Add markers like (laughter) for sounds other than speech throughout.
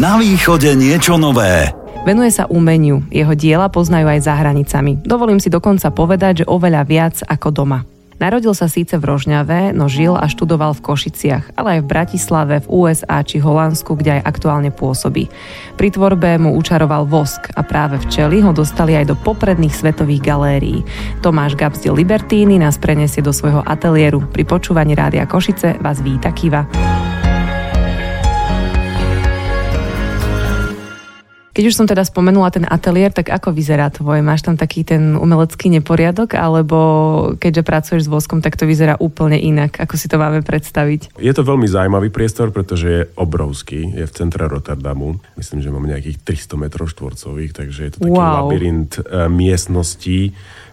Na východe niečo nové. Venuje sa umeniu. Jeho diela poznajú aj za hranicami. Dovolím si dokonca povedať, že oveľa viac ako doma. Narodil sa síce v Rožňave, no žil a študoval v Košiciach, ale aj v Bratislave, v USA či Holandsku, kde aj aktuálne pôsobí. Pri tvorbe mu učaroval vosk a práve včely ho dostali aj do popredných svetových galérií. Tomáš Gabsdil Libertíny nás preniesie do svojho ateliéru. Pri počúvaní Rádia Košice vás víta Kiva. Keď už som teda spomenula ten ateliér, tak ako vyzerá tvoje? Máš tam taký ten umelecký neporiadok, alebo keďže pracuješ s voskom, tak to vyzerá úplne inak? Ako si to máme predstaviť? Je to veľmi zaujímavý priestor, pretože je obrovský, je v centre Rotterdamu. Myslím, že mám nejakých 300 metrov štvorcových, takže je to taký wow. labyrint e, miestností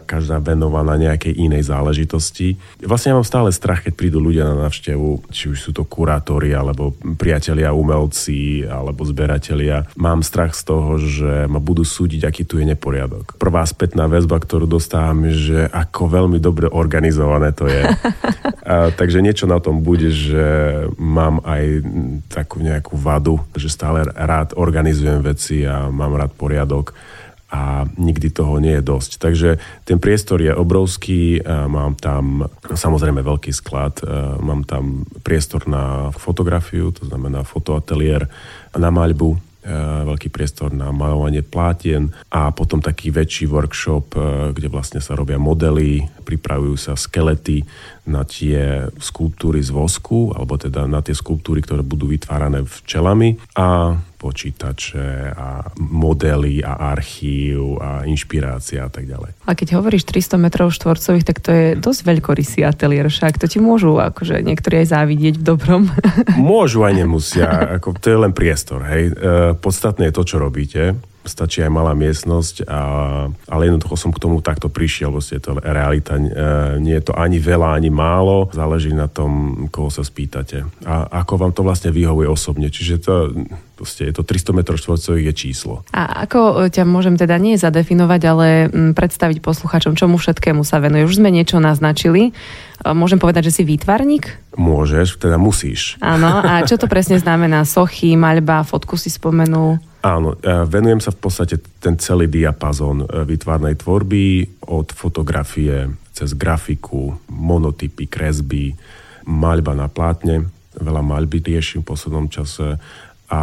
každá venovaná nejakej inej záležitosti. Vlastne ja mám stále strach, keď prídu ľudia na návštevu, či už sú to kurátori, alebo priatelia umelci, alebo zberatelia. Mám strach z toho, že ma budú súdiť, aký tu je neporiadok. Prvá spätná väzba, ktorú dostávam, že ako veľmi dobre organizované to je. (laughs) A, takže niečo na tom bude, že mám aj takú nejakú vadu, že stále rád organizujem veci a mám rád poriadok a nikdy toho nie je dosť. Takže ten priestor je obrovský, mám tam samozrejme veľký sklad, mám tam priestor na fotografiu, to znamená fotoateliér, na maľbu, veľký priestor na malovanie plátien a potom taký väčší workshop, kde vlastne sa robia modely, pripravujú sa skelety na tie skulptúry z vosku, alebo teda na tie skulptúry, ktoré budú vytvárané včelami a počítače a modely a archív a inšpirácia a tak ďalej. A keď hovoríš 300 metrov štvorcových, tak to je dosť veľkorysý ateliér, však to ti môžu akože niektorí aj závidieť v dobrom. Môžu aj nemusia, (laughs) ako, to je len priestor, hej. E, podstatné je to, čo robíte stačí aj malá miestnosť, a, ale jednoducho som k tomu takto prišiel, vlastne je to realita, e, nie je to ani veľa, ani málo, záleží na tom, koho sa spýtate a ako vám to vlastne vyhovuje osobne, čiže to Proste je to 300 m štvorcových je číslo. A ako ťa môžem teda nie zadefinovať, ale predstaviť posluchačom, čomu všetkému sa venuje? Už sme niečo naznačili. Môžem povedať, že si výtvarník? Môžeš, teda musíš. Áno, a čo to presne znamená? Sochy, maľba, fotku si spomenul? Áno, e, venujem sa v podstate ten celý diapazon e, výtvarnej tvorby od fotografie cez grafiku, monotypy, kresby, maľba na plátne. Veľa maľby riešim v poslednom čase a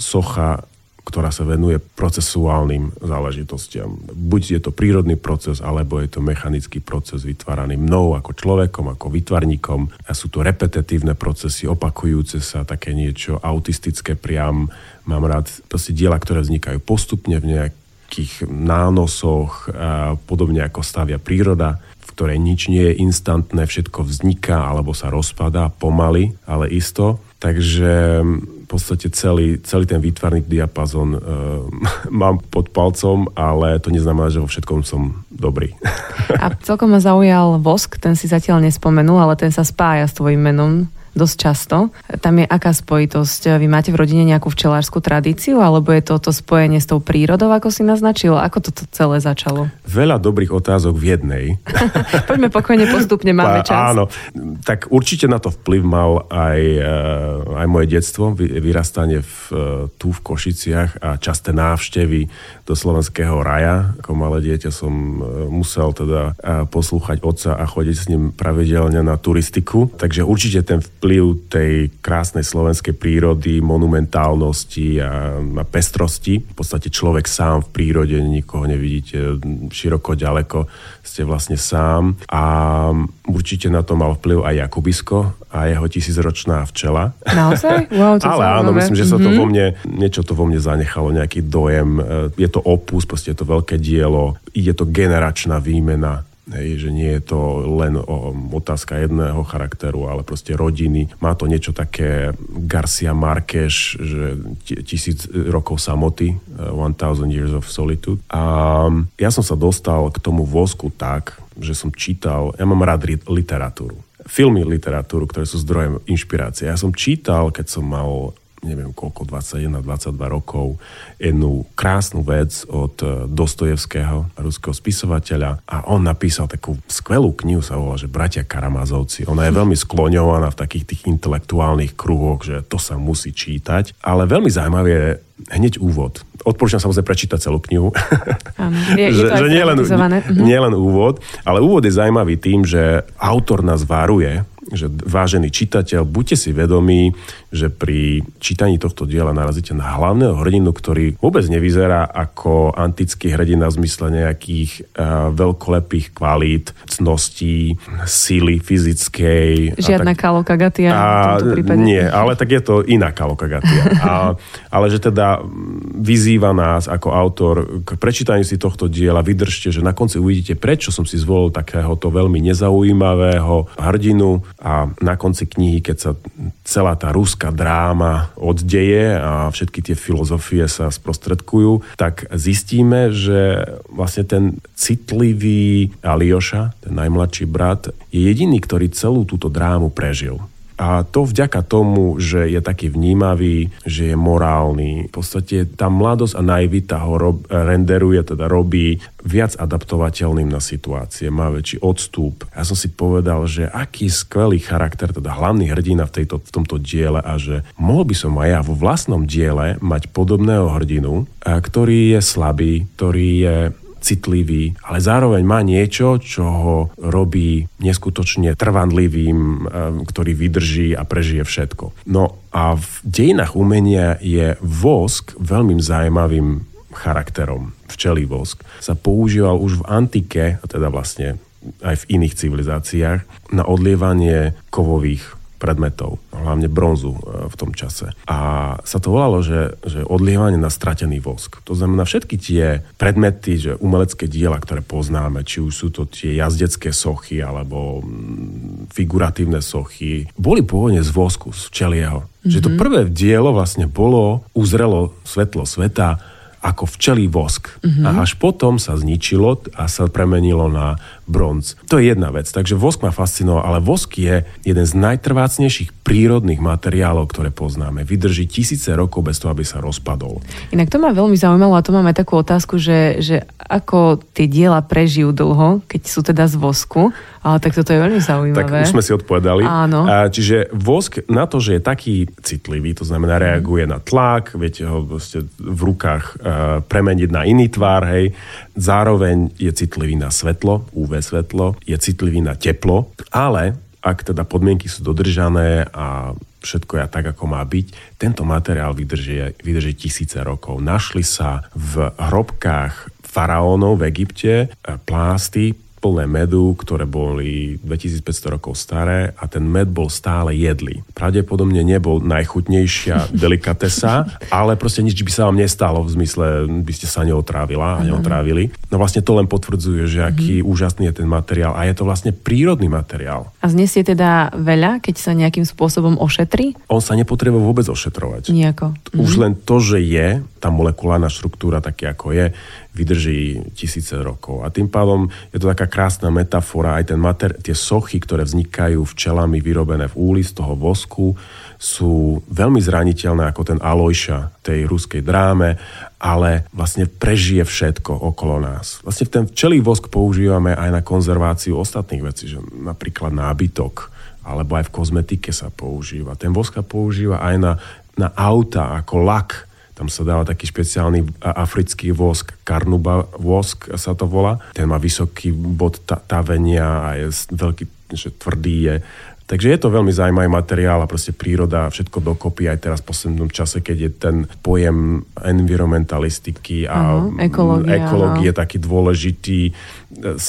socha, ktorá sa venuje procesuálnym záležitostiam. Buď je to prírodný proces, alebo je to mechanický proces vytváraný mnou ako človekom, ako vytvarníkom. A sú to repetitívne procesy, opakujúce sa, také niečo autistické priam. Mám rád proste diela, ktoré vznikajú postupne v nejakých nánosoch, podobne ako stavia príroda v ktorej nič nie je instantné, všetko vzniká alebo sa rozpadá pomaly, ale isto. Takže podstate celý, celý ten výtvarný diapazon uh, (laughs) mám pod palcom, ale to neznamená, že vo všetkom som dobrý. A celkom ma zaujal vosk, ten si zatiaľ nespomenul, ale ten sa spája s tvojim menom dosť často. Tam je aká spojitosť? Vy máte v rodine nejakú včelárskú tradíciu, alebo je to to spojenie s tou prírodou, ako si naznačil? Ako toto celé začalo? Veľa dobrých otázok v jednej. (laughs) Poďme pokojne postupne, máme čas. Áno, tak určite na to vplyv mal aj, eh, aj moje detstvo, vyrastanie v, eh, tu v Košiciach a časté návštevy do slovenského raja. Ako malé dieťa som eh, musel teda poslúchať otca a chodiť s ním pravidelne na turistiku. Takže určite ten vplyv tej krásnej slovenskej prírody, monumentálnosti a, a pestrosti. V podstate človek sám v prírode, nikoho nevidíte široko, ďaleko, ste vlastne sám. A určite na to mal vplyv aj Jakubisko a jeho tisícročná včela. Naozaj? (laughs) Wow, to Ale áno, myslím, že sa to mm-hmm. vo mne, niečo to vo mne zanechalo, nejaký dojem. Je to opus, proste je to veľké dielo, ide to generačná výmena Hej, že nie je to len o, otázka jedného charakteru, ale proste rodiny. Má to niečo také Garcia Marquez, že tisíc rokov samoty, uh, One Thousand Years of Solitude. A ja som sa dostal k tomu vosku tak, že som čítal, ja mám rád literatúru. Filmy literatúru, ktoré sú zdrojem inšpirácie. Ja som čítal, keď som mal neviem koľko, 21-22 rokov, jednu krásnu vec od e, Dostojevského, ruského spisovateľa a on napísal takú skvelú knihu, sa volá, že Bratia Karamazovci. Ona je veľmi skloňovaná v takých tých intelektuálnych kruhoch, že to sa musí čítať, ale veľmi zaujímavé je hneď úvod. Odporúčam samozrejme prečítať celú knihu. Áno, je, je (laughs) to že, nie, len, nie len úvod, ale úvod je zaujímavý tým, že autor nás varuje, že vážený čitateľ, buďte si vedomí, že pri čítaní tohto diela narazíte na hlavného hrdinu, ktorý vôbec nevyzerá ako antický hrdina v zmysle nejakých uh, veľkolepých kvalít, cností, síly fyzickej. Žiadna kalokagatia a, v tomto Nie, ale tak je to iná kalokagatia. a, ale že teda vyzýva nás ako autor k prečítaniu si tohto diela, vydržte, že na konci uvidíte, prečo som si zvolil takéhoto veľmi nezaujímavého hrdinu a na konci knihy, keď sa celá tá ruská dráma oddeje a všetky tie filozofie sa sprostredkujú, tak zistíme, že vlastne ten citlivý Alioša, ten najmladší brat, je jediný, ktorý celú túto drámu prežil. A to vďaka tomu, že je taký vnímavý, že je morálny. V podstate tá mladosť a naivita ho rob, renderuje, teda robí viac adaptovateľným na situácie, má väčší odstup. Ja som si povedal, že aký skvelý charakter, teda hlavný hrdina v, tejto, v tomto diele a že mohol by som aj ja vo vlastnom diele mať podobného hrdinu, ktorý je slabý, ktorý je citlivý, ale zároveň má niečo, čo ho robí neskutočne trvanlivým, eh, ktorý vydrží a prežije všetko. No a v dejinách umenia je vosk veľmi zaujímavým charakterom. Včelý vosk sa používal už v antike, teda vlastne aj v iných civilizáciách, na odlievanie kovových predmetov, hlavne bronzu e, v tom čase. A sa to volalo, že, že odlievanie na stratený vosk. To znamená všetky tie predmety, že umelecké diela, ktoré poznáme, či už sú to tie jazdecké sochy alebo mm, figuratívne sochy, boli pôvodne z vosku, z včelieho. Mm-hmm. Že to mhm. prvé dielo vlastne bolo, uzrelo svetlo sveta ako včelý vosk. Mm-hmm. A až potom sa zničilo a sa premenilo na bronz. To je jedna vec. Takže vosk ma fascinoval, ale vosk je jeden z najtrvácnejších prírodných materiálov, ktoré poznáme. Vydrží tisíce rokov bez toho, aby sa rozpadol. Inak to ma veľmi zaujímalo a to máme takú otázku, že, že ako tie diela prežijú dlho, keď sú teda z vosku. Ale tak toto je veľmi zaujímavé. Tak už sme si odpovedali. Áno. A, čiže vosk na to, že je taký citlivý, to znamená reaguje na tlak, viete ho v rukách uh, premeniť na iný tvár, hej. Zároveň je citlivý na svetlo, UV svetlo, je citlivý na teplo, ale ak teda podmienky sú dodržané a všetko je tak, ako má byť, tento materiál vydrží, vydrží tisíce rokov. Našli sa v hrobkách faraónov v Egypte e, plásty plné medu, ktoré boli 2500 rokov staré a ten med bol stále jedlý. Pravdepodobne nebol najchutnejšia (laughs) delikatesa, ale proste nič by sa vám nestalo v zmysle, by ste sa neotrávila a neotrávili. No vlastne to len potvrdzuje, že aký mm-hmm. úžasný je ten materiál a je to vlastne prírodný materiál. A znesie teda veľa, keď sa nejakým spôsobom ošetrí? On sa nepotrebuje vôbec ošetrovať. Nejako. Už mm-hmm. len to, že je, tá molekulárna štruktúra také ako je, vydrží tisíce rokov. A tým pádom je to taká krásna metafora, aj ten mater, tie sochy, ktoré vznikajú včelami vyrobené v úli z toho vosku, sú veľmi zraniteľné ako ten Alojša tej ruskej dráme, ale vlastne prežije všetko okolo nás. Vlastne ten včelý vosk používame aj na konzerváciu ostatných vecí, že napríklad nábytok, alebo aj v kozmetike sa používa. Ten vosk sa používa aj na, na auta ako lak, tam sa dáva taký špeciálny africký vosk, karnuba vosk sa to volá. Ten má vysoký bod tavenia a je veľký, že tvrdý je. Takže je to veľmi zaujímavý materiál a proste príroda, všetko dokopy aj teraz v poslednom čase, keď je ten pojem environmentalistiky a uh-huh, ekológie, ekológie je taký dôležitý,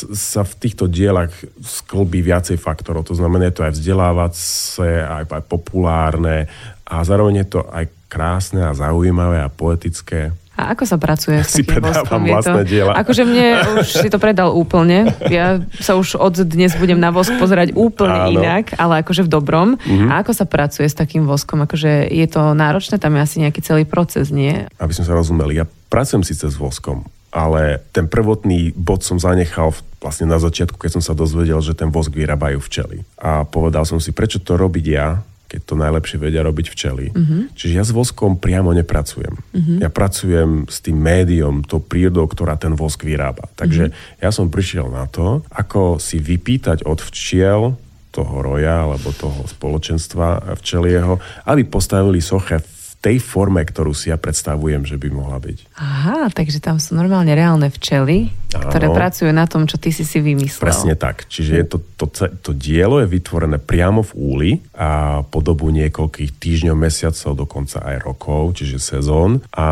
sa v týchto dielach sklbí viacej faktorov. To znamená, je to aj vzdelávacie, aj, aj populárne a zároveň je to aj krásne a zaujímavé a poetické. A ako sa pracuje s (laughs) si predávam vlastné to, diela. Akože mne už si to predal úplne. Ja sa už od dnes budem na vosk pozerať úplne Áno. inak, ale akože v dobrom. Mm-hmm. A ako sa pracuje s takým voskom? Akože je to náročné, tam je asi nejaký celý proces, nie? Aby sme sa rozumeli, ja pracujem síce s voskom, ale ten prvotný bod som zanechal vlastne na začiatku, keď som sa dozvedel, že ten vosk vyrábajú včely. A povedal som si, prečo to robiť ja, keď to najlepšie vedia robiť včely. Uh-huh. Čiže ja s voskom priamo nepracujem. Uh-huh. Ja pracujem s tým médium, to prírodou, ktorá ten vosk vyrába. Takže uh-huh. ja som prišiel na to, ako si vypýtať od včiel toho roja alebo toho spoločenstva včelieho, aby postavili soche tej forme, ktorú si ja predstavujem, že by mohla byť. Aha, takže tam sú normálne reálne včely, Áno. ktoré pracujú na tom, čo ty si si vymyslel. Presne tak. Čiže je to, to, to dielo je vytvorené priamo v úli a po dobu niekoľkých týždňov, mesiacov, dokonca aj rokov, čiže sezón. A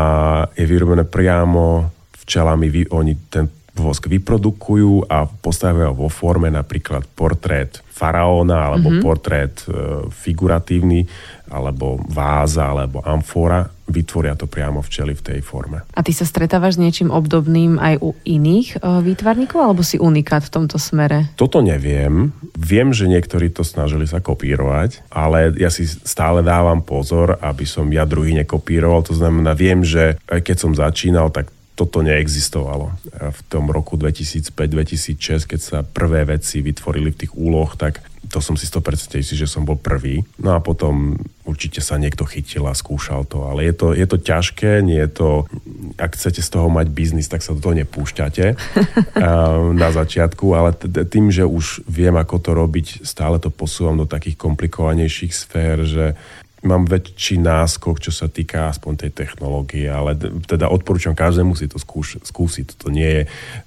je vyrobené priamo včelami. Oni ten vosk vyprodukujú a postavia vo forme napríklad portrét faraóna alebo mm-hmm. portrét e, figuratívny alebo váza, alebo amfora, vytvoria to priamo včely v tej forme. A ty sa stretávaš s niečím obdobným aj u iných uh, výtvarníkov, alebo si unikát v tomto smere? Toto neviem. Viem, že niektorí to snažili sa kopírovať, ale ja si stále dávam pozor, aby som ja druhý nekopíroval. To znamená, viem, že keď som začínal, tak toto neexistovalo. V tom roku 2005-2006, keď sa prvé veci vytvorili v tých úloh, tak to som si 100% istý, že som bol prvý. No a potom určite sa niekto chytil a skúšal to. Ale je to, je to ťažké, nie je to... Ak chcete z toho mať biznis, tak sa do toho nepúšťate (laughs) na začiatku, ale tým, že už viem, ako to robiť, stále to posúvam do takých komplikovanejších sfér, že mám väčší náskok, čo sa týka aspoň tej technológie, ale teda odporúčam každému si to skúš, skúsiť. To nie je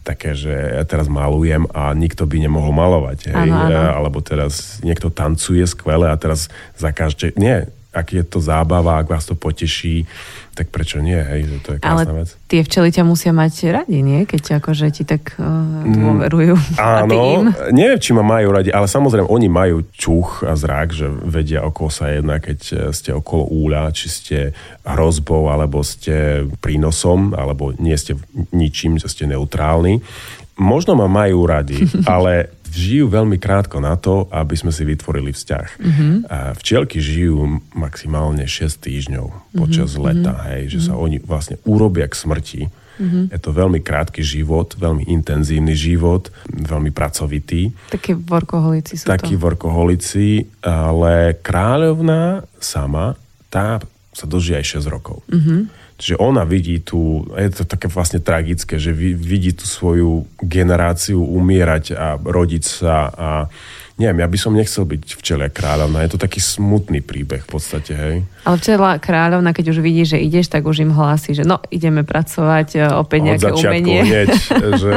také, že ja teraz malujem a nikto by nemohol malovať. Hej? Ano, ano. Alebo teraz niekto tancuje skvele a teraz zakážete. Nie, ak je to zábava, ak vás to poteší, tak prečo nie, hej, že to je krásna Ale vec. tie včely ťa musia mať radi, nie? Keď akože ti tak uh, dôverujú. (laughs) Mm, áno, neviem, či ma majú radi, ale samozrejme oni majú čuch a zrak, že vedia, okolo sa jedná, keď eh, ste okolo úľa, či ste hrozbou, alebo ste prínosom, alebo nie ste ničím, že ste neutrálni. Možno ma majú radi, (laughs) ale žijú veľmi krátko na to, aby sme si vytvorili vzťah. Mm-hmm. A včielky žijú maximálne 6 týždňov počas mm-hmm. leta, hej, že mm-hmm. sa oni vlastne urobia k smrti. Mm-hmm. Je to veľmi krátky život, veľmi intenzívny život, veľmi pracovitý. Takí workoholici sú Takí to. workoholici, ale kráľovná sama, tá sa dožije aj 6 rokov. Mm-hmm. Čiže ona vidí tu, je to také vlastne tragické, že vidí tú svoju generáciu umierať a rodiť sa a neviem, ja by som nechcel byť včelia kráľovna. Je to taký smutný príbeh v podstate, hej. Ale včela kráľovna, keď už vidí, že ideš, tak už im hlási, že no, ideme pracovať e, opäť Od nejaké začiatku, umenie. Hneď, (laughs) že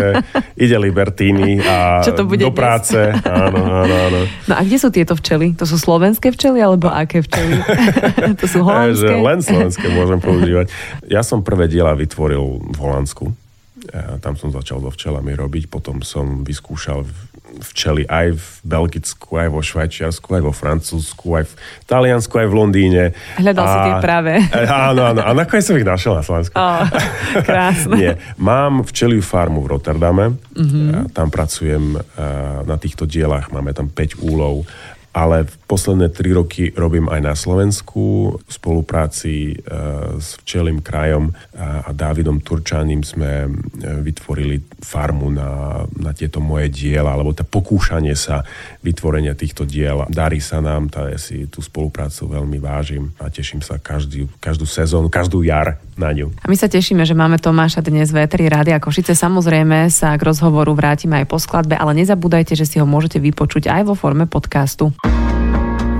ide Libertíny a Čo to bude do dnes? práce. Áno, áno, áno. No a kde sú tieto včely? To sú slovenské včely, alebo aké včely? (laughs) to sú holandské? Že len slovenské môžem používať. Ja som prvé diela vytvoril v Holandsku. Ja, tam som začal so včelami robiť, potom som vyskúšal včeli aj v Belgicku, aj vo Švajčiarsku, aj vo Francúzsku, aj v Taliansku, aj v Londýne. Hľadal a, si tie práve. (laughs) Áno, áno. A nakoniec som ich našiel na Slovensku. Oh, krásne. (laughs) Nie. Mám včeliu farmu v Rotterdame. Mm-hmm. Tam pracujem na týchto dielach. Máme tam 5 úlov ale v posledné tri roky robím aj na Slovensku v spolupráci e, s včelým krajom a Dávidom Turčaním sme e, vytvorili farmu na, na tieto moje diela, alebo to pokúšanie sa vytvorenia týchto diel. Darí sa nám, tá ja si tú spoluprácu veľmi vážim a teším sa každý, každú sezónu, každú jar na ňu. A my sa tešíme, že máme Tomáša dnes v Eteri Rádia Košice. Samozrejme sa k rozhovoru vrátime aj po skladbe, ale nezabúdajte, že si ho môžete vypočuť aj vo forme podcastu.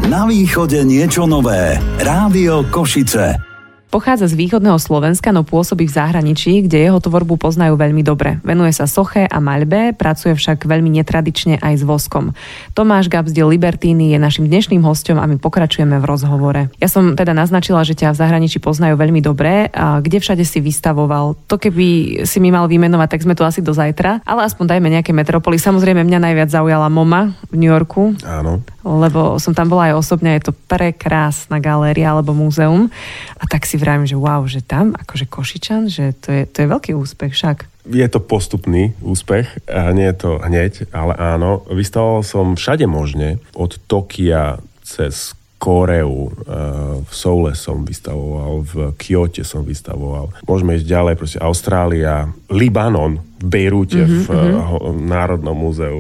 Na východe niečo nové. Rádio Košice. Pochádza z východného Slovenska, no pôsobí v zahraničí, kde jeho tvorbu poznajú veľmi dobre. Venuje sa soche a maľbe, pracuje však veľmi netradične aj s voskom. Tomáš Gabsdiel Libertíny je našim dnešným hostom a my pokračujeme v rozhovore. Ja som teda naznačila, že ťa v zahraničí poznajú veľmi dobre. A kde všade si vystavoval? To keby si mi mal vymenovať, tak sme tu asi do zajtra, ale aspoň dajme nejaké metropoly. Samozrejme mňa najviac zaujala MoMA v New Yorku. Áno. Lebo som tam bola aj osobne, je to prekrásna galéria alebo múzeum. A tak si vravím, že wow, že tam, akože Košičan, že to je, to je veľký úspech však. Je to postupný úspech, a nie je to hneď, ale áno. Vystavoval som všade možne, od Tokia cez Koreu, eh, v Soule som vystavoval, v Kyote som vystavoval. Môžeme ísť ďalej, proste Austrália, Libanon, v Bejrúte, mm-hmm, v mm-hmm. Národnom múzeu,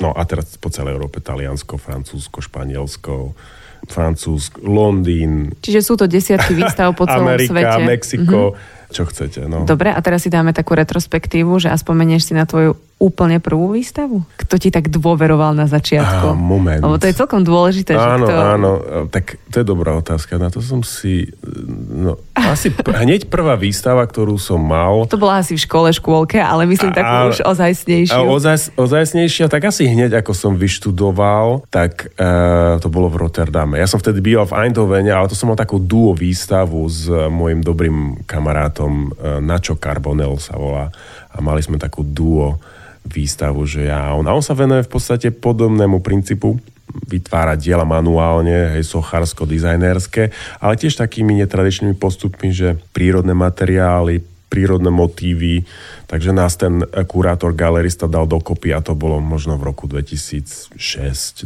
no a teraz po celej Európe, Taliansko, Francúzsko, Španielsko, Francúzsk, Londýn. Čiže sú to desiatky výstav po (laughs) celom Amerika, svete. Mexiko. Mm-hmm čo chcete. No. Dobre, a teraz si dáme takú retrospektívu, že spomenieš si na tvoju úplne prvú výstavu? Kto ti tak dôveroval na začiatku? Á, moment. Lebo to je celkom dôležité. Áno, že kto... áno, tak to je dobrá otázka. Na to som si... No, asi p- (laughs) hneď prvá výstava, ktorú som mal... To bola asi v škole, škôlke, ale myslím takú a, už ozajstnejšiu. Ozaj, ozajstnejšia, tak asi hneď ako som vyštudoval, tak uh, to bolo v Rotterdame. Ja som vtedy býval v Eindhovene, ale to som mal takú duo výstavu s uh, môjim dobrým kamarátom uh, Nacho Carbonell sa volá. A mali sme takú duo výstavu, že ja on. A on sa venuje v podstate podobnému princípu, vytvárať diela manuálne, hej, sochársko-dizajnerské, ale tiež takými netradičnými postupmi, že prírodné materiály, prírodné motívy, takže nás ten kurátor, galerista dal dokopy a to bolo možno v roku 2006.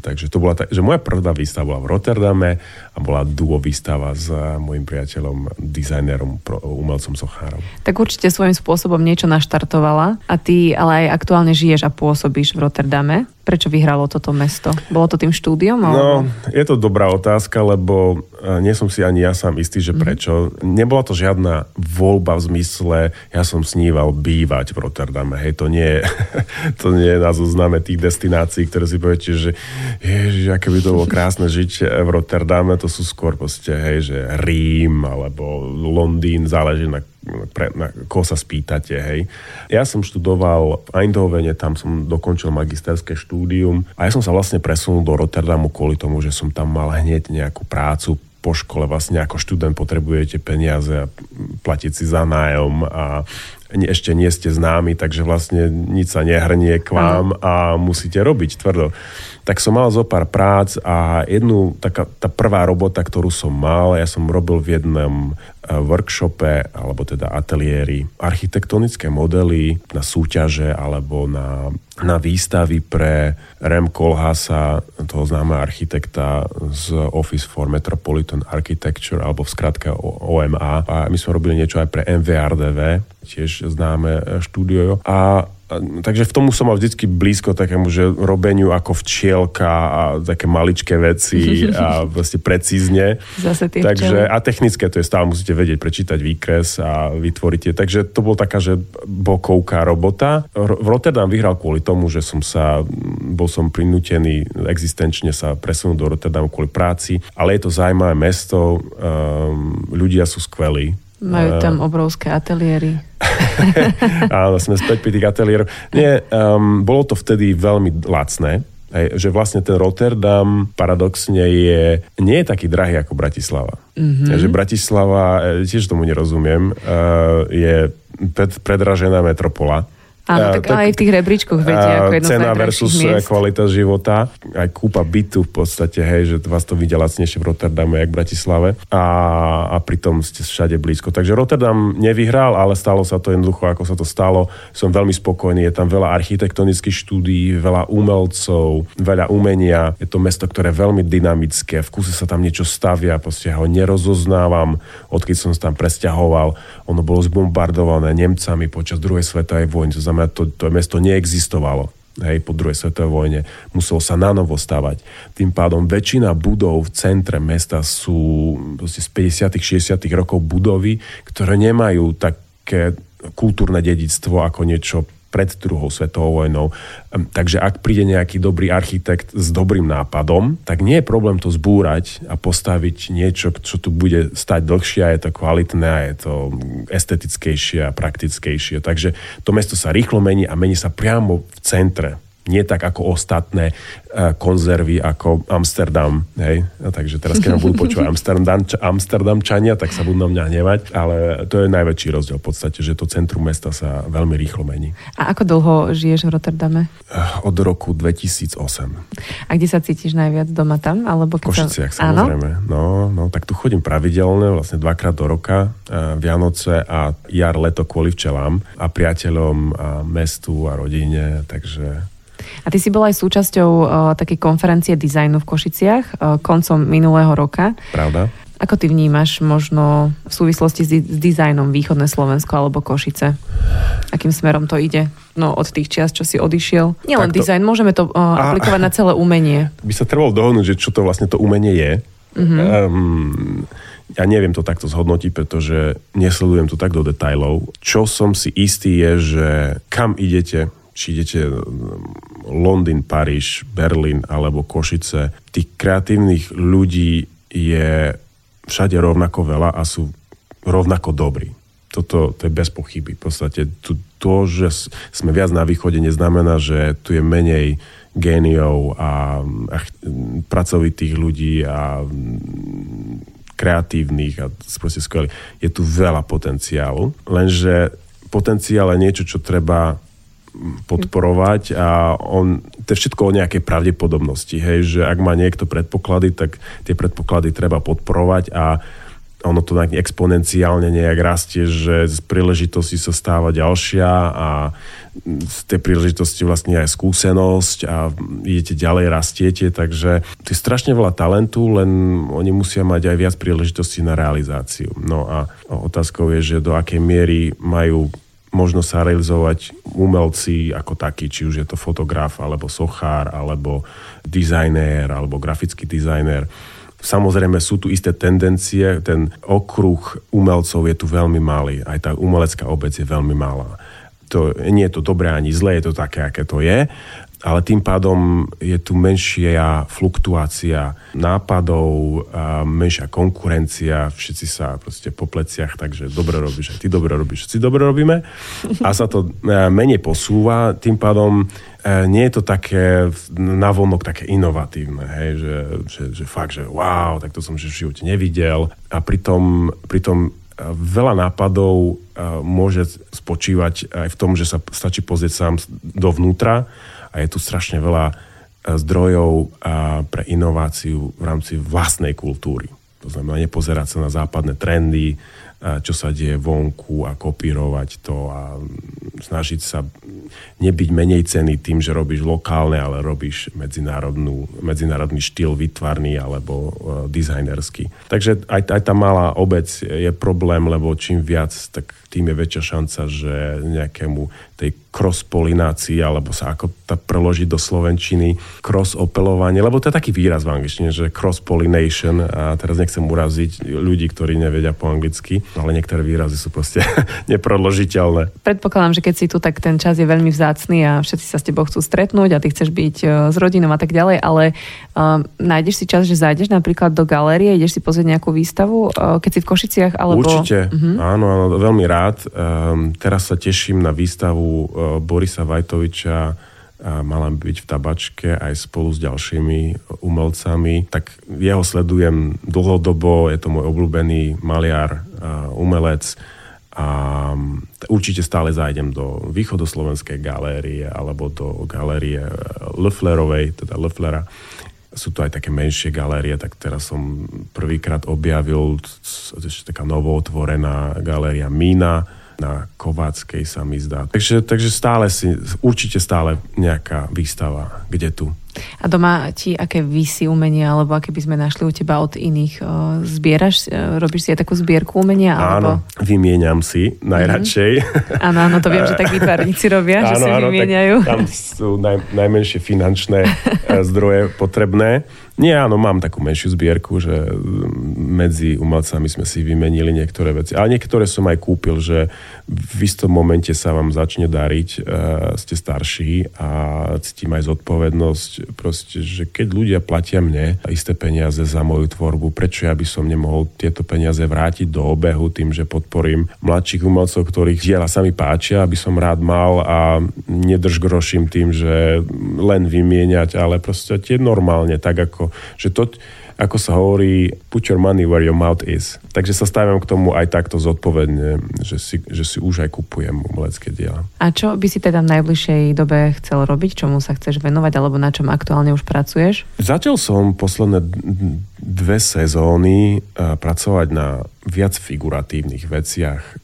Takže to bola ta, že moja prvá výstava bola v Rotterdame a bola duo výstava s môjim priateľom, dizajnerom, umelcom Sochárom. Tak určite svojím spôsobom niečo naštartovala a ty ale aj aktuálne žiješ a pôsobíš v Rotterdame. Prečo vyhralo toto mesto? Bolo to tým štúdiom? Alebo... No, je to dobrá otázka, lebo e, nie som si ani ja sám istý, že mhm. prečo. Mm-hmm. Nebola to žiadna voľba v zmysle, ja som sníval bývať v Rotterdame. Hej, to nie, (laughs) to nie je na zozname tých destinácií, ktoré si poviete, že ježiš, aké by to bolo krásne žiť v Rotterdame. To sú skôr proste, hej, že Rím alebo Londýn, záleží na pre, na koho sa spýtate, hej. Ja som študoval v Eindhovene, tam som dokončil magisterské štúdium a ja som sa vlastne presunul do Rotterdamu kvôli tomu, že som tam mal hneď nejakú prácu po škole vlastne ako študent potrebujete peniaze a platiť si za nájom a ešte nie ste známi, takže vlastne nič sa nehrnie k vám a musíte robiť tvrdo. Tak som mal zo pár prác a jednu, taká, tá prvá robota, ktorú som mal, ja som robil v jednom eh, workshope, alebo teda ateliéri, architektonické modely na súťaže alebo na, na výstavy pre Rem Kolhasa, toho známeho architekta z Office for Metropolitan Architecture, alebo v skratke OMA. A. My sme robili niečo aj pre MVRDV, tiež známe eh, štúdio. A takže v tomu som mal vždycky blízko takému, že robeniu ako včielka a také maličké veci (laughs) a vlastne precízne. Zase tie takže, a technické to je stále, musíte vedieť prečítať výkres a vytvoriť Takže to bol taká, že bokovká robota. V Rotterdam vyhral kvôli tomu, že som sa, bol som prinútený existenčne sa presunúť do Rotterdamu kvôli práci, ale je to zaujímavé mesto, um, ľudia sú skvelí, majú tam obrovské ateliéry. (laughs) Áno, sme späť pri tých ateliéroch. Nie, um, bolo to vtedy veľmi lacné, Hej, že vlastne ten Rotterdam paradoxne je, nie je taký drahý ako Bratislava. Mm-hmm. Že Bratislava, e, tiež tomu nerozumiem, uh, je pred, predražená metropola. Áno, tak, tak aj v tých rebríčkoch vedia, ako jedno Cena versus e, miest. kvalita života. Aj kúpa bytu v podstate, hej, že vás to vidia lacnejšie v Rotterdame, jak v Bratislave. A, a pritom ste všade blízko. Takže Rotterdam nevyhral, ale stalo sa to jednoducho, ako sa to stalo. Som veľmi spokojný, je tam veľa architektonických štúdií, veľa umelcov, veľa umenia. Je to mesto, ktoré je veľmi dynamické, v kuse sa tam niečo stavia, proste ho nerozoznávam, odkedy som sa tam presťahoval. Ono bolo zbombardované Nemcami počas druhej svetovej vojny znamená, to, to mesto neexistovalo hej, po druhej svetovej vojne, muselo sa na novo stavať. Tým pádom väčšina budov v centre mesta sú z 50 60 rokov budovy, ktoré nemajú také kultúrne dedictvo ako niečo pred druhou svetovou vojnou. Takže ak príde nejaký dobrý architekt s dobrým nápadom, tak nie je problém to zbúrať a postaviť niečo, čo tu bude stať dlhšie a je to kvalitné a je to estetickejšie a praktickejšie. Takže to mesto sa rýchlo mení a mení sa priamo v centre nie tak ako ostatné uh, konzervy ako Amsterdam. Hej? A takže teraz, keď budú počúvať Amsterdam, Amsterdamčania, tak sa budú na mňa hnevať, ale to je najväčší rozdiel v podstate, že to centrum mesta sa veľmi rýchlo mení. A ako dlho žiješ v Rotterdame? Uh, od roku 2008. A kde sa cítiš najviac doma tam? Alebo v Košiciach sa... samozrejme. No, no, tak tu chodím pravidelne, vlastne dvakrát do roka, uh, Vianoce a jar, leto kvôli včelám a priateľom a mestu a rodine, takže a ty si bola aj súčasťou uh, takej konferencie dizajnu v Košiciach uh, koncom minulého roka. Pravda. Ako ty vnímaš možno v súvislosti s, s dizajnom východné Slovensko alebo Košice? Akým smerom to ide? No od tých čias, čo si odišiel. Nielen dizajn, môžeme to uh, aplikovať na celé umenie. By sa trebalo dohodnúť, že čo to vlastne to umenie je Mm-hmm. Um, ja neviem to takto zhodnotiť, pretože nesledujem to tak do detajlov. Čo som si istý je, že kam idete, či idete Londýn, Paríž, Berlín alebo Košice, tých kreatívnych ľudí je všade rovnako veľa a sú rovnako dobrí. Toto to je bez pochyby. V podstate to, to, že sme viac na východe, neznamená, že tu je menej géniov a, a pracovitých ľudí a kreatívnych a proste skvelých. Je tu veľa potenciálu, lenže potenciál je niečo, čo treba podporovať a on, to je všetko o nejakej pravdepodobnosti, hej, že ak má niekto predpoklady, tak tie predpoklady treba podporovať a ono to tak exponenciálne nejak rastie, že z príležitosti sa stáva ďalšia a z tej príležitosti vlastne aj skúsenosť a idete ďalej, rastiete, takže to je strašne veľa talentu, len oni musia mať aj viac príležitostí na realizáciu. No a otázkou je, že do akej miery majú možno sa realizovať umelci ako takí, či už je to fotograf, alebo sochár, alebo dizajnér, alebo grafický dizajnér. Samozrejme sú tu isté tendencie, ten okruh umelcov je tu veľmi malý, aj tá umelecká obec je veľmi malá. To, nie je to dobré ani zlé, je to také, aké to je, ale tým pádom je tu menšia fluktuácia nápadov, menšia konkurencia, všetci sa proste po pleciach, takže dobre robíš, aj ty dobre robíš, všetci dobre robíme. A sa to e, menej posúva, tým pádom e, nie je to také navonok také inovatívne, hej, že, že, že fakt, že wow, tak to som v živote nevidel. A pritom, pritom veľa nápadov môže spočívať aj v tom, že sa stačí pozrieť sám dovnútra a je tu strašne veľa zdrojov pre inováciu v rámci vlastnej kultúry. To znamená nepozerať sa na západné trendy, čo sa deje vonku a kopírovať to a snažiť sa nebyť menej cený tým, že robíš lokálne, ale robíš medzinárodnú, medzinárodný štýl vytvarný alebo uh, dizajnerský. Takže aj, aj tá malá obec je problém, lebo čím viac, tak tým je väčšia šanca, že nejakému tej cross-polinácii, alebo sa ako tá preložiť do slovenčiny, cross-opelovanie, lebo to je taký výraz v angličtine, že cross-pollination, a teraz nechcem uraziť ľudí, ktorí nevedia po anglicky, ale niektoré výrazy sú proste (laughs) neproložiteľné. Predpokladám, že keď si tu, tak ten čas je veľmi vzácný a všetci sa s tebou chcú stretnúť a ty chceš byť e, s rodinou a tak ďalej, ale um, nájdeš si čas, že zájdeš napríklad do galérie, ideš si pozrieť nejakú výstavu, uh, keď si v Košiciach, alebo... Určite, uh-huh. áno, áno, veľmi rád. Um, teraz sa teším na výstavu uh, Borisa Vajtoviča mala byť v tabačke aj spolu s ďalšími umelcami, tak jeho sledujem dlhodobo, je to môj obľúbený maliar, umelec. A určite stále zájdem do východoslovenskej galérie alebo do galérie Leflerovej, teda Leflera. Sú to aj také menšie galérie, tak teraz som prvýkrát objavil ešte taká novootvorená galéria Mína, na Kováckej sa mi zdá. Takže, takže stále si, určite stále nejaká výstava, kde tu. A doma ti aké vysí umenia, alebo aké by sme našli u teba od iných? Zbieraš, e, robíš si aj takú zbierku umenia? Alebo... Áno, vymieniam si najradšej. Mm-hmm. (laughs) Áno, áno, to viem, že tak výtvarníci robia, áno, že si áno, vymieňajú. tam sú naj, najmenšie finančné e, zdroje potrebné. Nie, áno, mám takú menšiu zbierku, že medzi umelcami sme si vymenili niektoré veci. Ale niektoré som aj kúpil, že v istom momente sa vám začne dariť, uh, ste starší a cítim aj zodpovednosť, proste, že keď ľudia platia mne isté peniaze za moju tvorbu, prečo ja by som nemohol tieto peniaze vrátiť do obehu tým, že podporím mladších umelcov, ktorých diela sa mi páčia, aby som rád mal a nedrž groším tým, že len vymieňať, ale proste tie normálne, tak ako ako, že to, ako sa hovorí, put your money where your mouth is. Takže sa stavím k tomu aj takto zodpovedne, že si, že si už aj kupujem umelecké diela. A čo by si teda v najbližšej dobe chcel robiť? Čomu sa chceš venovať? Alebo na čom aktuálne už pracuješ? Začal som posledné dve sezóny pracovať na viac figuratívnych veciach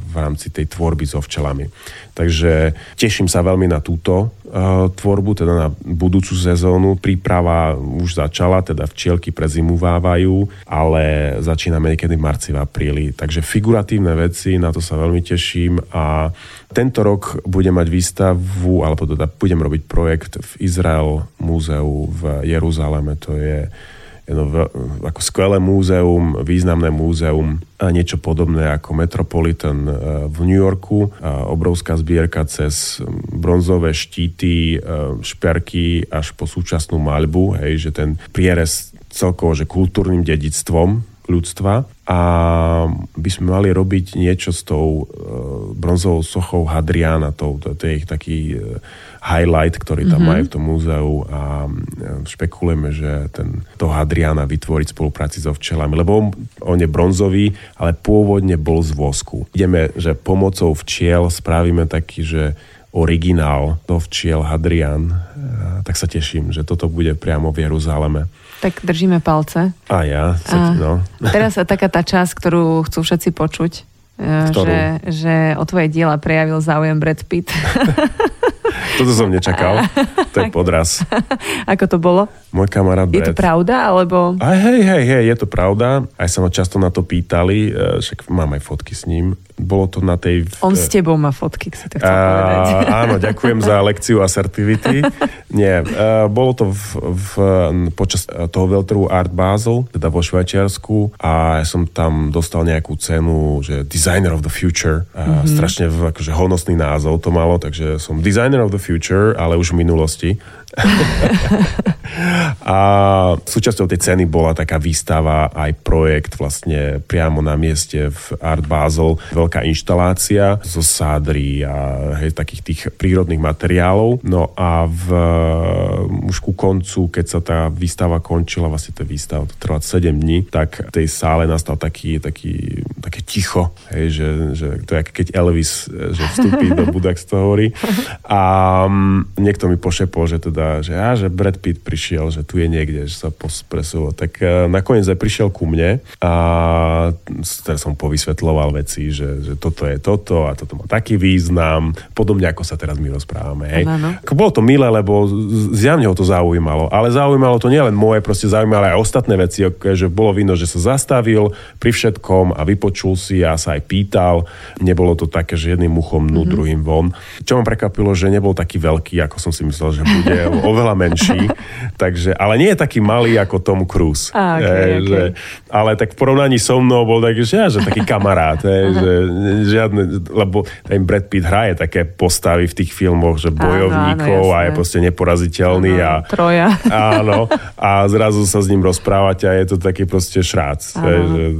v rámci tej tvorby so včelami. Takže teším sa veľmi na túto uh, tvorbu, teda na budúcu sezónu. Príprava už začala, teda včielky prezimuvávajú, ale začíname niekedy v marci, v apríli. Takže figuratívne veci, na to sa veľmi teším a tento rok budem mať výstavu, alebo teda budem robiť projekt v Izrael múzeu v Jeruzaleme. To je jedno ako skvelé múzeum, významné múzeum a niečo podobné ako Metropolitan e, v New Yorku. Obrovská zbierka cez bronzové štíty, e, šperky až po súčasnú maľbu, hej, že ten prierez celkovo, že kultúrnym dedictvom ľudstva a by sme mali robiť niečo s tou e, bronzovou sochou Hadriana, to, to, to je ich taký highlight, ktorý tam mm-hmm. majú v tom múzeu a špekulujeme, že ten, toho Hadriana vytvoriť v spolupráci so včelami, lebo on, on je bronzový, ale pôvodne bol z vosku. Ideme, že pomocou včiel spravíme taký, že originál do včiel Hadrian, tak sa teším, že toto bude priamo v Jeruzaleme. Tak držíme palce. A ja. A no. Teraz taká tá časť, ktorú chcú všetci počuť. E, že, že o tvoje diela prejavil záujem Brad Pitt. (laughs) Toto som nečakal. To je (laughs) podraz. (laughs) Ako to bolo? Môj kamarát Je to pravda, alebo... Aj, hej, hej, hej, je to pravda. Aj sa ma často na to pýtali, e, však mám aj fotky s ním. Bolo to na tej... On s tebou má fotky, si to chcel povedať. (laughs) Áno, ďakujem za lekciu asertivity. Nie, uh, bolo to v, v, počas toho veľtrhu Art Basel, teda vo Švajčiarsku a ja som tam dostal nejakú cenu, že Designer of the Future. Uh, mm-hmm. Strašne akože honosný názov to malo, takže som Designer of the Future, ale už v minulosti. (laughs) a súčasťou tej ceny bola taká výstava, aj projekt vlastne priamo na mieste v Art Basel. Veľká inštalácia zo sádry a hej, takých tých prírodných materiálov. No a v, už ku koncu, keď sa tá výstava končila, vlastne tá výstava to trvá 7 dní, tak v tej sále nastal taký, taký, také ticho, hej, že, že to je keď Elvis že vstúpi do (laughs) budak, toho hovorí. A um, niekto mi pošepol, že teda že, á, že Brad Pitt prišiel, že tu je niekde, že sa presúval. Tak uh, nakoniec aj prišiel ku mne a teraz som povysvetloval veci, že, že toto je toto a toto má taký význam, podobne ako sa teraz my rozprávame. Hej. Ano. Bolo to milé, lebo zjavne ho to zaujímalo, ale zaujímalo to nielen moje, proste zaujímalo aj ostatné veci, že bolo vidno, že sa zastavil pri všetkom a vypočul si a sa aj pýtal. Nebolo to také, že jedným uchom dnu, mm-hmm. druhým von. Čo ma prekvapilo, že nebol taký veľký, ako som si myslel, že bude (laughs) oveľa menší, takže, ale nie je taký malý ako Tom Cruise. A, okay, e, okay. Že, ale tak v porovnaní so mnou bol taký, že, ja, že taký kamarát, e, že žiadne, lebo ten Brad Pitt hraje také postavy v tých filmoch, že bojovníkov áno, áno, a je proste neporaziteľný. Áno, a, troja. (laughs) Áno, a zrazu sa s ním rozprávať a je to taký proste šrác. E,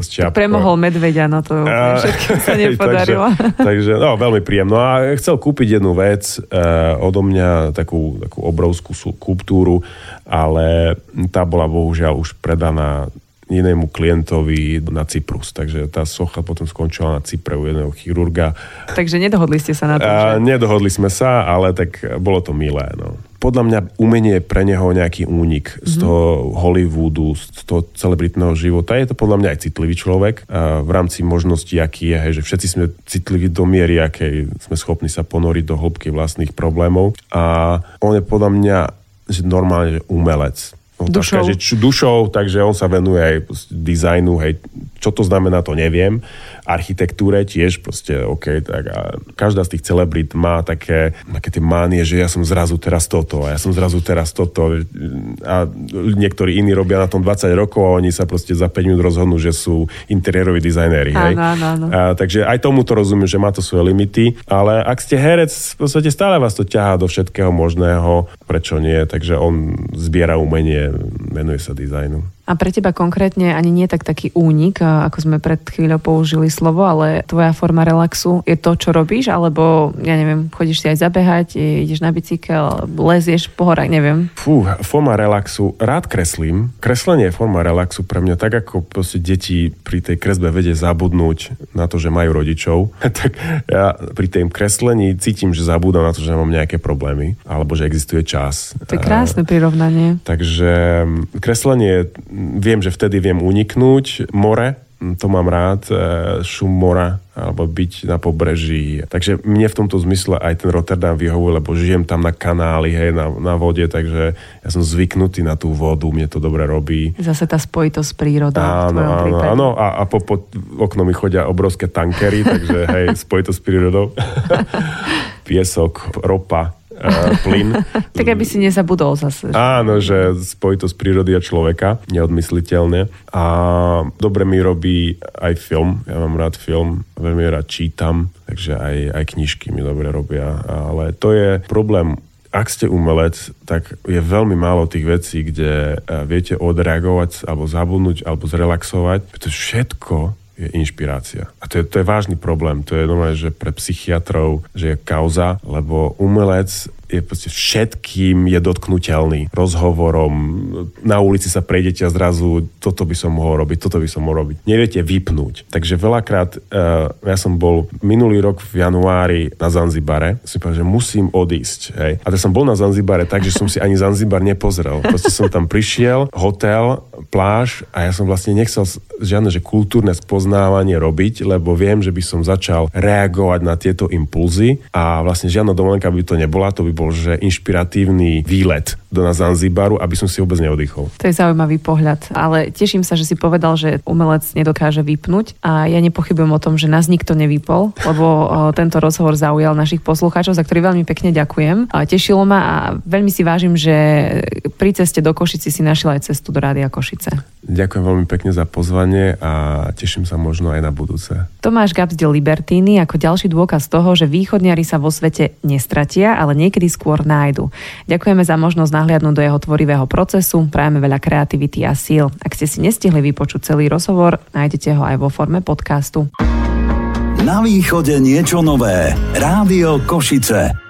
že, premohol medveďa, no to a, sa (laughs) nepodarilo. takže, takže no, veľmi príjemno. A chcel kúpiť jednu vec uh, odo mňa, takú, takú obrovskú skulptúru, ale tá bola bohužiaľ už predaná inému klientovi na Cyprus. Takže tá socha potom skončila na Cypre u jedného chirurga. Takže nedohodli ste sa na to, že? Nedohodli sme sa, ale tak bolo to milé. No. Podľa mňa umenie je pre neho nejaký únik mm-hmm. z mhm. toho Hollywoodu, z toho celebritného života. Je to podľa mňa aj citlivý človek a v rámci možností, aký je, hej, že všetci sme citliví do miery, akej sme schopní sa ponoriť do hĺbky vlastných problémov. A on je podľa mňa že normálne že umelec dušou. že č- dušou, takže on sa venuje aj dizajnu, hej, čo to znamená, to neviem. Architektúre tiež proste, OK, tak a každá z tých celebrit má také, také tie mánie, že ja som zrazu teraz toto a ja som zrazu teraz toto a niektorí iní robia na tom 20 rokov a oni sa proste za 5 minút rozhodnú, že sú interiéroví dizajnéri, hej. Áno, áno, áno. A, takže aj tomu to rozumiem, že má to svoje limity, ale ak ste herec, v podstate stále vás to ťahá do všetkého možného, prečo nie, takže on zbiera umenie, venuje sa dizajnu. A pre teba konkrétne ani nie tak taký únik, ako sme pred chvíľou použili slovo, ale tvoja forma relaxu je to, čo robíš, alebo ja neviem, chodíš si aj zabehať, ideš na bicykel, lezieš po horách, neviem. Fú, forma relaxu, rád kreslím. Kreslenie je forma relaxu pre mňa, tak ako proste deti pri tej kresbe vedie zabudnúť na to, že majú rodičov, (laughs) tak ja pri tým kreslení cítim, že zabúdam na to, že mám nejaké problémy, alebo že existuje čas. To je krásne prirovnanie. Takže kreslenie viem, že vtedy viem uniknúť. More, to mám rád, e, šum mora alebo byť na pobreží. Takže mne v tomto zmysle aj ten Rotterdam vyhovuje, lebo žijem tam na kanáli, hej, na, na vode, takže ja som zvyknutý na tú vodu, mne to dobre robí. Zase tá spojitosť s prírodou. Áno, áno, áno, a, a po, po okno mi chodia obrovské tankery, takže hej, spojitosť s prírodou. (laughs) Piesok, ropa, plyn. (laughs) tak aby si nezabudol zase. Áno, že spojitosť prírody a človeka, neodmysliteľne. A dobre mi robí aj film. Ja mám rád film, veľmi rád čítam, takže aj, aj knižky mi dobre robia. Ale to je problém ak ste umelec, tak je veľmi málo tých vecí, kde eh, viete odreagovať, alebo zabudnúť, alebo zrelaxovať, pretože všetko je inšpirácia. A to je, to je vážny problém. To je normálne, že pre psychiatrov, že je kauza, lebo umelec je proste všetkým je dotknutelný rozhovorom. Na ulici sa prejdete a zrazu toto by som mohol robiť, toto by som mohol robiť. Neviete vypnúť. Takže veľakrát, uh, ja som bol minulý rok v januári na Zanzibare, som povedal, že musím odísť. Hej. A tak som bol na Zanzibare tak, že som si ani Zanzibar nepozrel. Proste som tam prišiel, hotel, pláž a ja som vlastne nechcel žiadne že kultúrne spoznávanie robiť, lebo viem, že by som začal reagovať na tieto impulzy a vlastne žiadna dovolenka by to nebola, to by bol že inšpiratívny výlet do na Zanzibaru, aby som si vôbec neoddychol. To je zaujímavý pohľad, ale teším sa, že si povedal, že umelec nedokáže vypnúť a ja nepochybujem o tom, že nás nikto nevypol, lebo tento rozhovor zaujal našich poslucháčov, za ktorý veľmi pekne ďakujem. Tešilo ma a veľmi si vážim, že pri ceste do Košici si našiel aj cestu do Rádia Košice. Ďakujem veľmi pekne za pozvanie a teším sa možno aj na budúce. Tomáš Gabsdel Libertíny ako ďalší dôkaz toho, že východniari sa vo svete nestratia, ale niekedy skôr nájdu. Ďakujeme za možnosť nahliadnúť do jeho tvorivého procesu, prajeme veľa kreativity a síl. Ak ste si nestihli vypočuť celý rozhovor, nájdete ho aj vo forme podcastu. Na východe niečo nové. Rádio Košice.